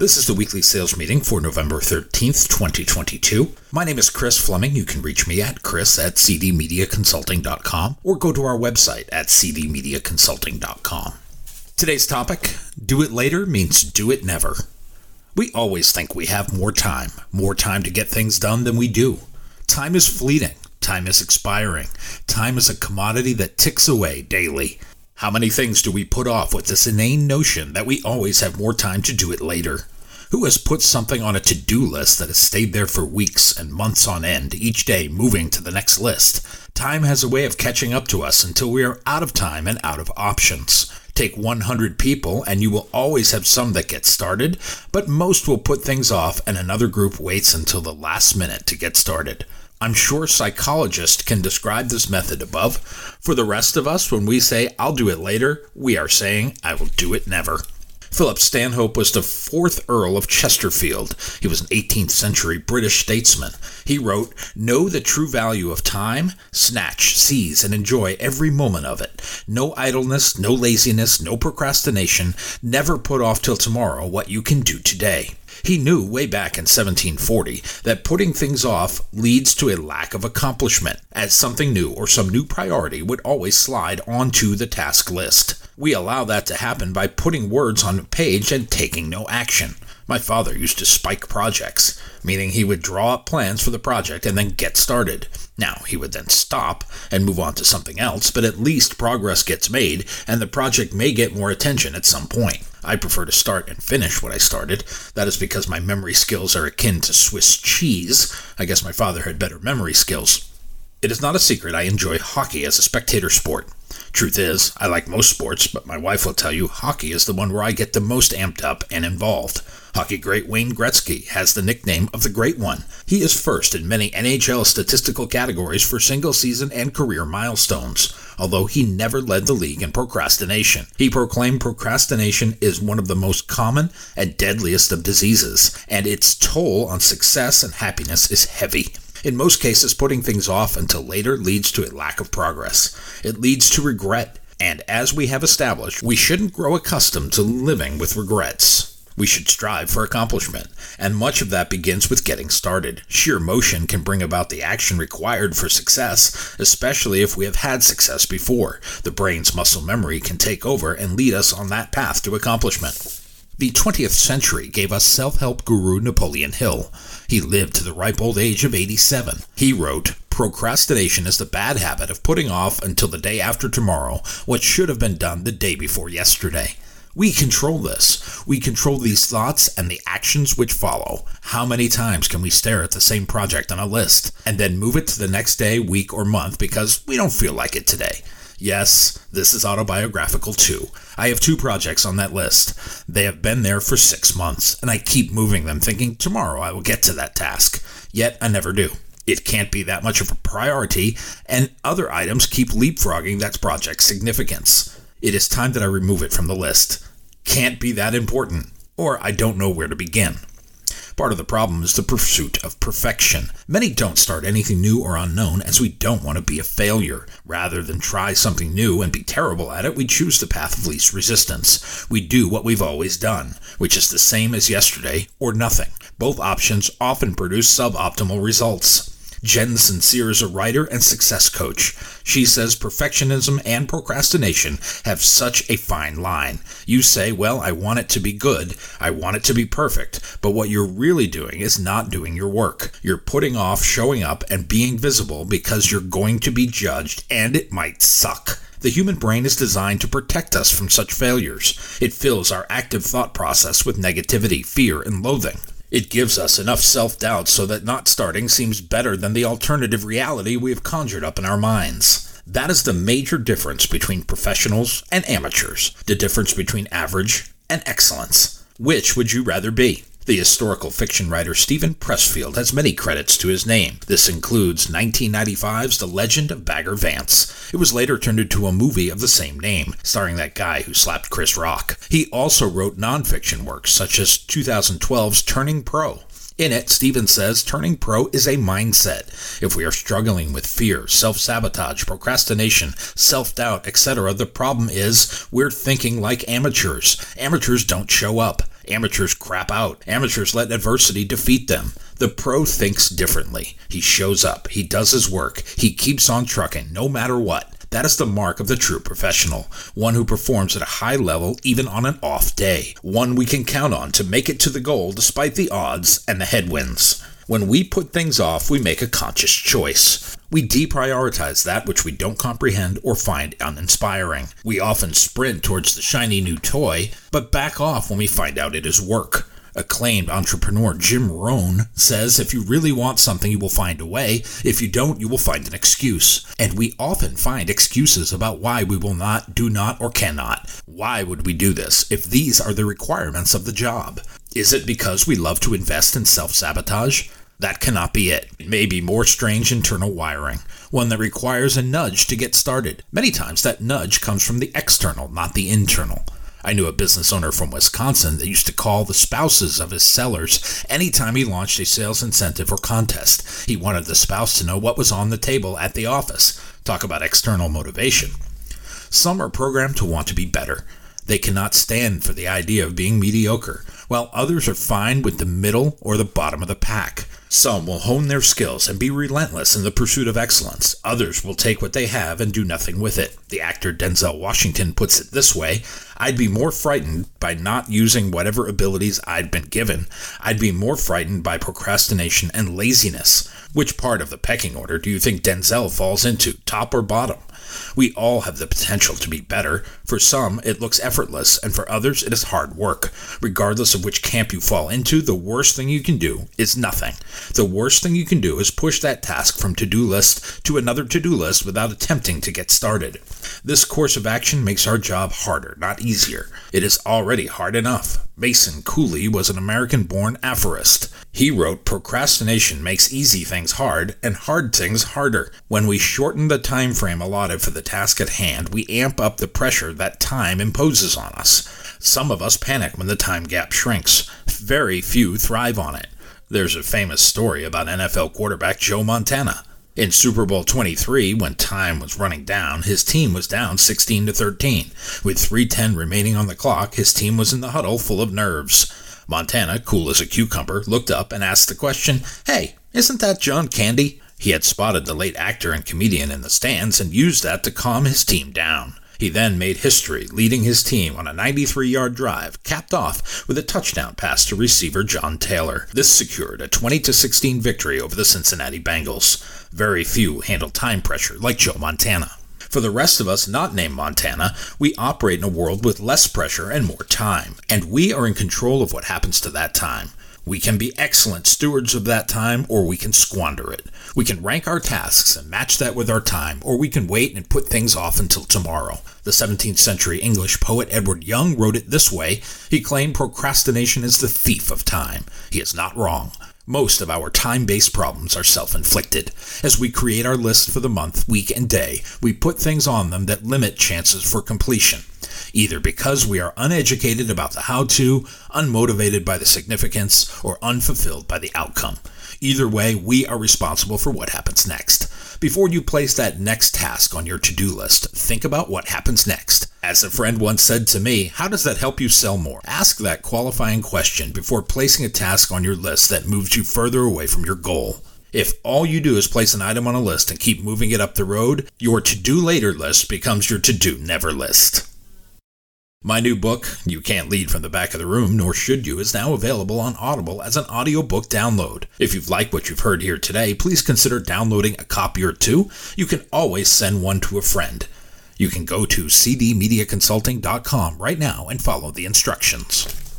This is the weekly sales meeting for November 13th, 2022. My name is Chris Fleming. You can reach me at chris at cdmediaconsulting.com or go to our website at cdmediaconsulting.com. Today's topic Do it later means do it never. We always think we have more time, more time to get things done than we do. Time is fleeting, time is expiring, time is a commodity that ticks away daily. How many things do we put off with this inane notion that we always have more time to do it later? Who has put something on a to do list that has stayed there for weeks and months on end, each day moving to the next list? Time has a way of catching up to us until we are out of time and out of options. Take 100 people, and you will always have some that get started, but most will put things off, and another group waits until the last minute to get started. I'm sure psychologists can describe this method above. For the rest of us, when we say, I'll do it later, we are saying, I will do it never. Philip Stanhope was the fourth Earl of Chesterfield. He was an 18th century British statesman. He wrote, Know the true value of time, snatch, seize, and enjoy every moment of it. No idleness, no laziness, no procrastination. Never put off till tomorrow what you can do today. He knew way back in 1740 that putting things off leads to a lack of accomplishment, as something new or some new priority would always slide onto the task list. We allow that to happen by putting words on a page and taking no action. My father used to spike projects, meaning he would draw up plans for the project and then get started. Now, he would then stop and move on to something else, but at least progress gets made and the project may get more attention at some point. I prefer to start and finish what I started. That is because my memory skills are akin to Swiss cheese. I guess my father had better memory skills. It is not a secret I enjoy hockey as a spectator sport. Truth is, I like most sports, but my wife will tell you hockey is the one where I get the most amped up and involved. Hockey great Wayne Gretzky has the nickname of the Great One. He is first in many NHL statistical categories for single season and career milestones, although he never led the league in procrastination. He proclaimed procrastination is one of the most common and deadliest of diseases, and its toll on success and happiness is heavy. In most cases, putting things off until later leads to a lack of progress. It leads to regret, and as we have established, we shouldn't grow accustomed to living with regrets. We should strive for accomplishment, and much of that begins with getting started. Sheer motion can bring about the action required for success, especially if we have had success before. The brain's muscle memory can take over and lead us on that path to accomplishment. The 20th century gave us self help guru Napoleon Hill. He lived to the ripe old age of 87. He wrote, Procrastination is the bad habit of putting off until the day after tomorrow what should have been done the day before yesterday. We control this. We control these thoughts and the actions which follow. How many times can we stare at the same project on a list and then move it to the next day, week, or month because we don't feel like it today? Yes, this is autobiographical too. I have two projects on that list. They have been there for six months, and I keep moving them, thinking tomorrow I will get to that task. Yet I never do. It can't be that much of a priority, and other items keep leapfrogging that project's significance. It is time that I remove it from the list. Can't be that important, or I don't know where to begin. Part of the problem is the pursuit of perfection. Many don't start anything new or unknown as we don't want to be a failure. Rather than try something new and be terrible at it, we choose the path of least resistance. We do what we've always done, which is the same as yesterday or nothing. Both options often produce suboptimal results. Jen Sincero is a writer and success coach. She says perfectionism and procrastination have such a fine line. You say, Well, I want it to be good, I want it to be perfect, but what you're really doing is not doing your work. You're putting off showing up and being visible because you're going to be judged and it might suck. The human brain is designed to protect us from such failures. It fills our active thought process with negativity, fear, and loathing. It gives us enough self doubt so that not starting seems better than the alternative reality we have conjured up in our minds. That is the major difference between professionals and amateurs, the difference between average and excellence. Which would you rather be? The historical fiction writer Steven Pressfield has many credits to his name. This includes 1995's The Legend of Bagger Vance. It was later turned into a movie of the same name, starring that guy who slapped Chris Rock. He also wrote nonfiction works such as 2012's Turning Pro. In it, Stevens says turning pro is a mindset. If we are struggling with fear, self sabotage, procrastination, self doubt, etc., the problem is we're thinking like amateurs. Amateurs don't show up. Amateurs crap out. Amateurs let adversity defeat them. The pro thinks differently. He shows up. He does his work. He keeps on trucking, no matter what. That is the mark of the true professional, one who performs at a high level even on an off day, one we can count on to make it to the goal despite the odds and the headwinds. When we put things off, we make a conscious choice. We deprioritize that which we don't comprehend or find uninspiring. We often sprint towards the shiny new toy, but back off when we find out it is work. Acclaimed entrepreneur Jim Rohn says if you really want something, you will find a way. If you don't, you will find an excuse. And we often find excuses about why we will not, do not, or cannot. Why would we do this if these are the requirements of the job? Is it because we love to invest in self sabotage? That cannot be it. It may be more strange internal wiring, one that requires a nudge to get started. Many times that nudge comes from the external, not the internal. I knew a business owner from Wisconsin that used to call the spouses of his sellers anytime he launched a sales incentive or contest. He wanted the spouse to know what was on the table at the office. Talk about external motivation. Some are programmed to want to be better. They cannot stand for the idea of being mediocre, while others are fine with the middle or the bottom of the pack. Some will hone their skills and be relentless in the pursuit of excellence. Others will take what they have and do nothing with it. The actor Denzel Washington puts it this way I'd be more frightened by not using whatever abilities I'd been given. I'd be more frightened by procrastination and laziness. Which part of the pecking order do you think Denzel falls into, top or bottom? We all have the potential to be better. For some, it looks effortless, and for others, it is hard work. Regardless of which camp you fall into, the worst thing you can do is nothing. The worst thing you can do is push that task from to do list to another to do list without attempting to get started. This course of action makes our job harder, not easier. It is already hard enough. Mason Cooley was an American born aphorist. He wrote Procrastination makes easy things hard and hard things harder. When we shorten the time frame allotted for the task at hand, we amp up the pressure that time imposes on us. Some of us panic when the time gap shrinks. Very few thrive on it. There's a famous story about NFL quarterback Joe Montana. In Super Bowl 23, when time was running down, his team was down 16 to 13. With 3:10 remaining on the clock, his team was in the huddle full of nerves. Montana, cool as a cucumber, looked up and asked the question, "Hey, isn't that John Candy?" He had spotted the late actor and comedian in the stands and used that to calm his team down. He then made history, leading his team on a 93 yard drive, capped off with a touchdown pass to receiver John Taylor. This secured a 20 16 victory over the Cincinnati Bengals. Very few handle time pressure like Joe Montana. For the rest of us not named Montana, we operate in a world with less pressure and more time, and we are in control of what happens to that time. We can be excellent stewards of that time, or we can squander it. We can rank our tasks and match that with our time, or we can wait and put things off until tomorrow. The 17th century English poet Edward Young wrote it this way He claimed procrastination is the thief of time. He is not wrong. Most of our time based problems are self inflicted. As we create our list for the month, week, and day, we put things on them that limit chances for completion either because we are uneducated about the how to, unmotivated by the significance, or unfulfilled by the outcome. Either way, we are responsible for what happens next. Before you place that next task on your to do list, think about what happens next. As a friend once said to me, how does that help you sell more? Ask that qualifying question before placing a task on your list that moves you further away from your goal. If all you do is place an item on a list and keep moving it up the road, your to do later list becomes your to do never list. My new book, You Can't Lead from the Back of the Room, Nor Should You, is now available on Audible as an audiobook download. If you've liked what you've heard here today, please consider downloading a copy or two. You can always send one to a friend. You can go to cdmediaconsulting.com right now and follow the instructions.